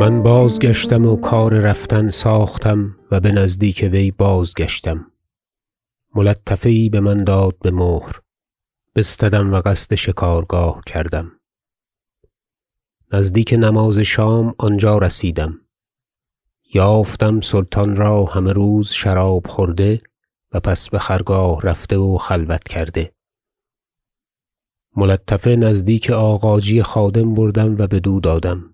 من بازگشتم و کار رفتن ساختم و به نزدیک وی بازگشتم. ملطفه یی بمن داد به مهر. بستدم و قصد شکارگاه کردم. نزدیک نماز شام آنجا رسیدم. یافتم سلطان را همه روز شراب خورده و پس به خرگاه رفته و خلوت کرده. ملطفه نزدیک آغاجی خادم بردم و بدو دادم.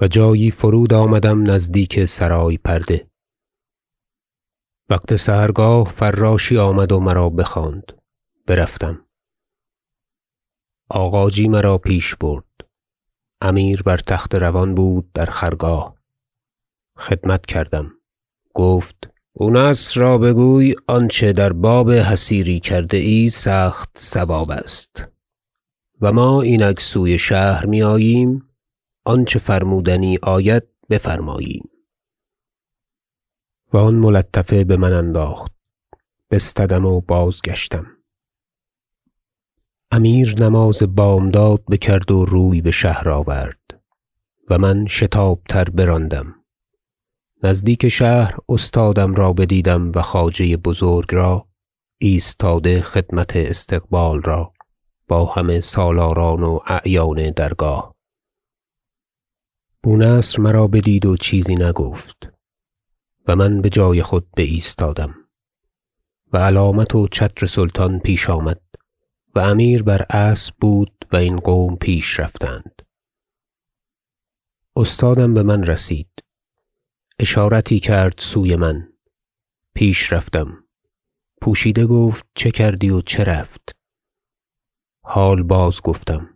و جایی فرود آمدم نزدیک سرای پرده. وقت سحرگاه فراشی آمد و مرا بخواند. برفتم. آغاجی مرا پیش برد. امیر بر تخت روان بود در خرگاه. خدمت کردم. گفت بونصر را بگوی آنچه در باب حصیری کرده ای سخت صواب است. و ما اینک سوی شهر میآییم آنچه فرمودنی آید بفرماییم. و آن ملطفه بمن انداخت. بستدم و بازگشتم. امیر نماز بامداد بکرد و روی به شهر آورد و من شتاب تر براندم. نزدیک شهر استادم را بدیدم و خواجه بزرگ را ایستاده خدمت استقبال را با همه سالاران و اعیان درگاه بونصر مرا بدید و چیزی نگفت و من به جای خود بایستادم و علامت و چتر سلطان پیش آمد و امیر بر اسب بود و این قوم پیش رفتند. استادم بمن رسید. اشارتی کرد سوی من. پیش رفتم. پوشیده گفت چه کردی و چه رفت. حال بازگفتم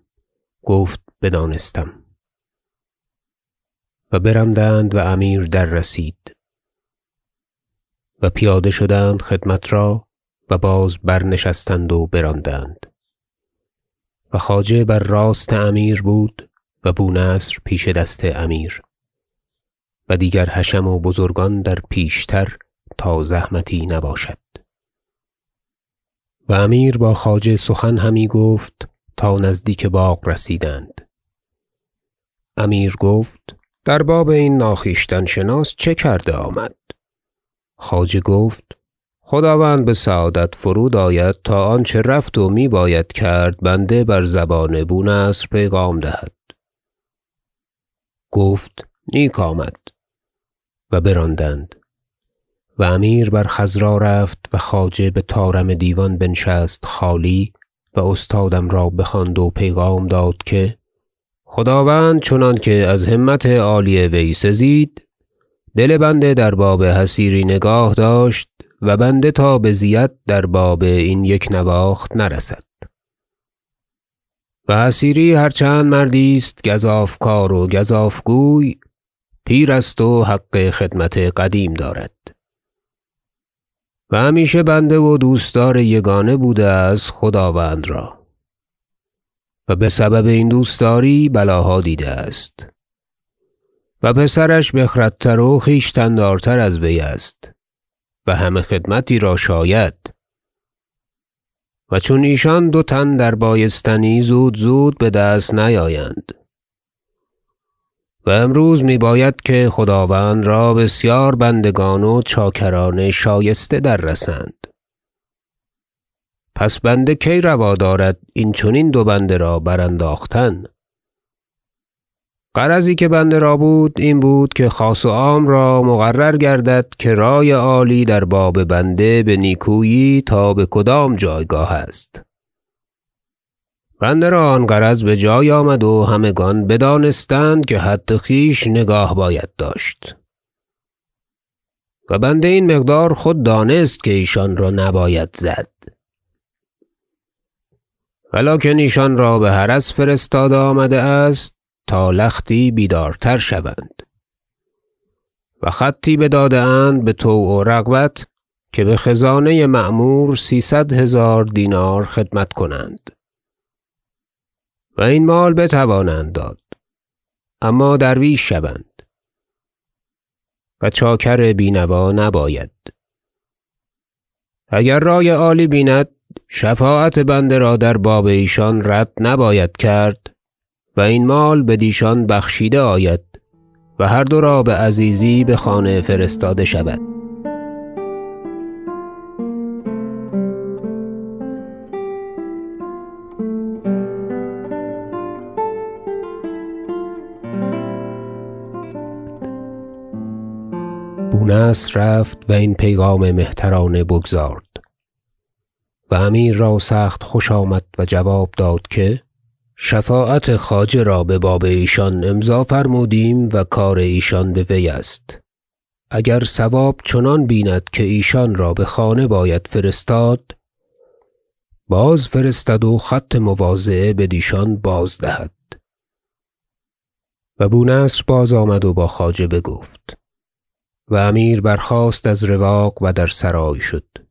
گفت بدانستم. و براندند و امیر دررسید و پیاده شدند خدمت را و باز برنشستند و براندند. و خواجه بر راست امیر بود و بونصر پیش دست امیر. و دیگر حشم و بزرگان در پیشتر تا زحمتی نباشد. و امیر با خواجه سخن همی گفت تا نزدیک باغ رسیدند. امیر گفت در باب این ناخویشتن شناس چه کرده آمد؟ خواجه گفت خداوند به سعادت فرود آید تا آنچه رفت و می باید کرد بنده بر زبان بونصر پیغام دهد. گفت نیک آمد و براندند و امیر بر خضرا رفت و خواجه به طارم دیوان بنشست خالی و استادم را بخواند و پیغام داد که خداوند چنانکه از همت عالی وی سزید دل بنده در باب حصیری نگاه داشت و بنده تا بزید در باب این یک نواخت نرسد. و حصیری هر چند مردی است گزاف کار و گزاف گوی پیر است و حق خدمت قدیم دارد. و همیشه بنده و دوستدار یگانه بوده است خداوند را. و بسبب این دوستداری بلاها دیده است. و پسرش بخردتر و خویشتن دارتر از وی است و همه خدمتی را شاید. و چون ایشان دو تن در بایستنی زود زود بدست نیایند. و امروز می باید که خداوند را بسیار بندگان و چاکران شایسته دررسند پس بنده کی روا دارد این چنین دو بنده را برانداختن؟ غرضی که بنده را بود این بود که خاص و عام را مقرر گردد که رای عالی در باب بنده به نیکویی تا به کدام جایگاه است. بنده را آن غرض به جای آمد و همگان بدانستند که حد خویش نگاه باید داشت. و بنده این مقدار خود دانست که ایشان را نباید زد. ولکن ایشان را به حرس فرستاده آمده است تا لختی بیدارتر شوند. و خطی بداده اند بطوع و رغبت که به خزانه معمور سیصد هزار دینار خدمت کنند. و این مال بتوانند داد اما درویش شوند. و چاکر بینوا نباید. اگر رای عالی بیند شفاعت بنده را در باب ایشان رد نباید کرد و این مال بدیشان بخشیده آید و هر دو را به عزیزی به خانه فرستاده شود. بونصر رفت و این پیغام مهترانه بگزارد. و امیر را سخت خوش آمد و جواب داد که شفاعت خواجه را به باب ایشان امضا فرمودیم و کار ایشان به وی است. اگر صواب چنان بیند که ایشان را به خانه باید فرستاد باز فرستد و خط مواضعه بدیشان بازدهد و بونصر باز آمد و با خواجه بگفت و امیر برخاست از رواق و در سرای شد.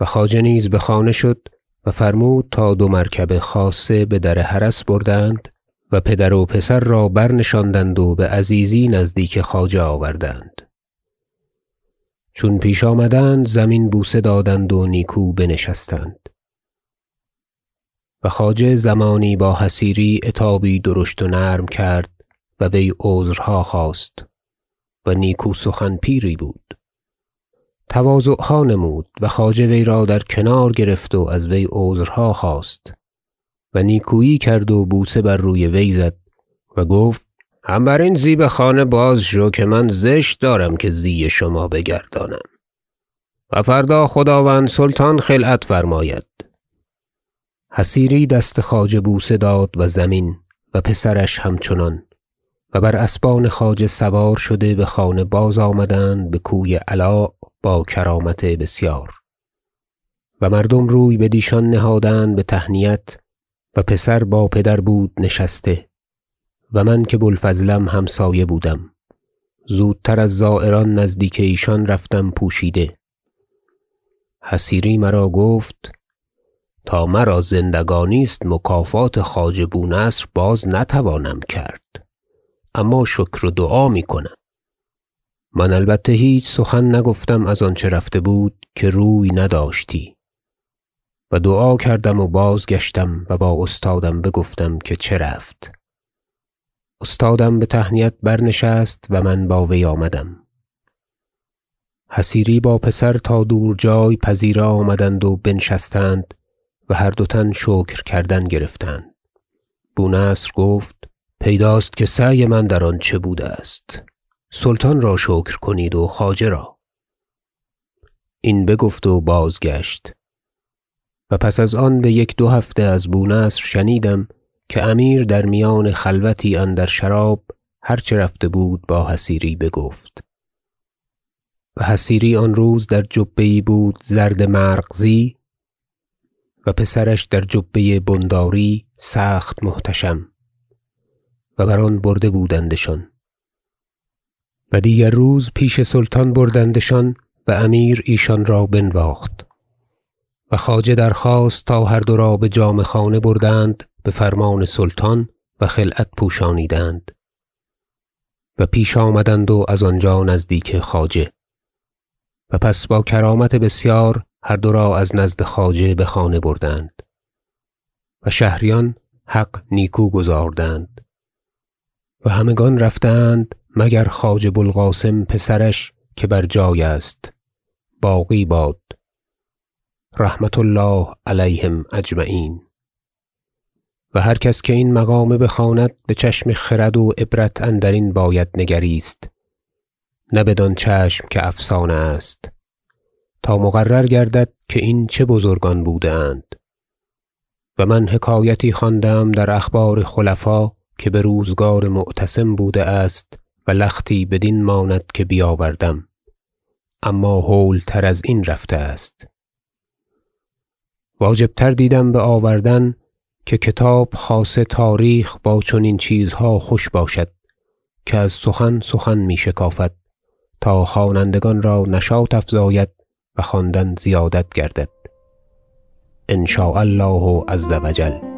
و خواجه نیز به خانه شد و فرمود تا دو مرکب خاصه به در حرس بردند و پدر و پسر را برنشاندند و به عزیزی نزدیک خواجه آوردند. چون پیش آمدند زمین بوسه دادند و نیکو بنشستند. و خواجه زمانی با حسیری عتابی درشت و نرم کرد و وی عذرها خواست و نیکو سخن پیری بود. تواضعها نمود و خواجه وی را در کنار گرفت و از وی عذرها خواست و نیکویی کرد و بوسه بر روی وی زد و گفت هم بر این زی به خانه باز شو که من زشت دارم که زی شما بگردانم و فردا خداوند سلطان خلعت فرماید. حسیری دست خواجه بوسه داد و زمین و پسرش همچنان و بر اسبان خواجه سوار شده به خانه باز آمدند به کوی علا با کرامت بسیار. و مردم روی بدیشان نهادند به تهنیت و پسر با پدر بود نشسته و من که بوالفضلم همسایه بودم. زودتر از زایران نزدیک ایشان رفتم پوشیده. حسیری مرا گفت تا مرا زندگانی است مکافات خواجه بونصر باز نتوانم کرد. اما شکر و دعا می من البته هیچ سخن نگفتم از آنچه رفته بود که روی نداشتی. و دعا کردم و بازگشتم و با استادم بگفتم که چه رفت. استادم به تهنیت برنشست و من با وی آمدم. حسیری با پسر تا دور جای پذیره آمدند و بنشستند و هر دو تن شکر کردن گرفتند. بونصر گفت پیداست که سعی من در آن چه بوده است. سلطان را شکر کنید و خواجه را. این بگفت و بازگشت. و پس از آن به یک دو هفته از بونصر شنیدم که امیر در میان خلوتی اندر شراب هرچه رفته بود با حسیری بگفت. و حسیری آن روز در جبه بود زرد مرغزی و پسرش در جبه بنداری سخت محتشم و بر آن برده بودندشان. و دیگر روز پیش سلطان بردندشان و امیر ایشان را بنواخت. و خواجه درخواست تا هر دو را به جامه خانه بردند به فرمان سلطان و خلعت پوشانیدند. و پیش آمدند و از آنجا نزدیک خواجه. و پس با کرامت بسیار هر دو را از نزد خواجه به خانه بردند. و شهریان حق نیکو گزاردند. و همگان رفتند مگر خواجه بوالقاسم پسرش که بر جای است. باقی باد. رحمة الله علیهم اجمعین. و هر کس که این مقامه بخواند به چشم خرد و عبرت اندرین باید نگریست نه بدان چشم که افسانه است. تا مقرر گردد که این چه بزرگان بوده اند. و من حکایتی خواندم در اخبار خلفا که به روزگار معتصم بوده است و لختی بدین ماند که بیاوردم. اما هول تر از این رفته است. واجب تر دیدم به آوردن که کتاب خاصه تاریخ با چنین چیزها خوش باشد که از سخن سخن می شکافد تا خوانندگان را نشاط افزاید و خواندن زیادت گردد. ان شاء الله عز و جل.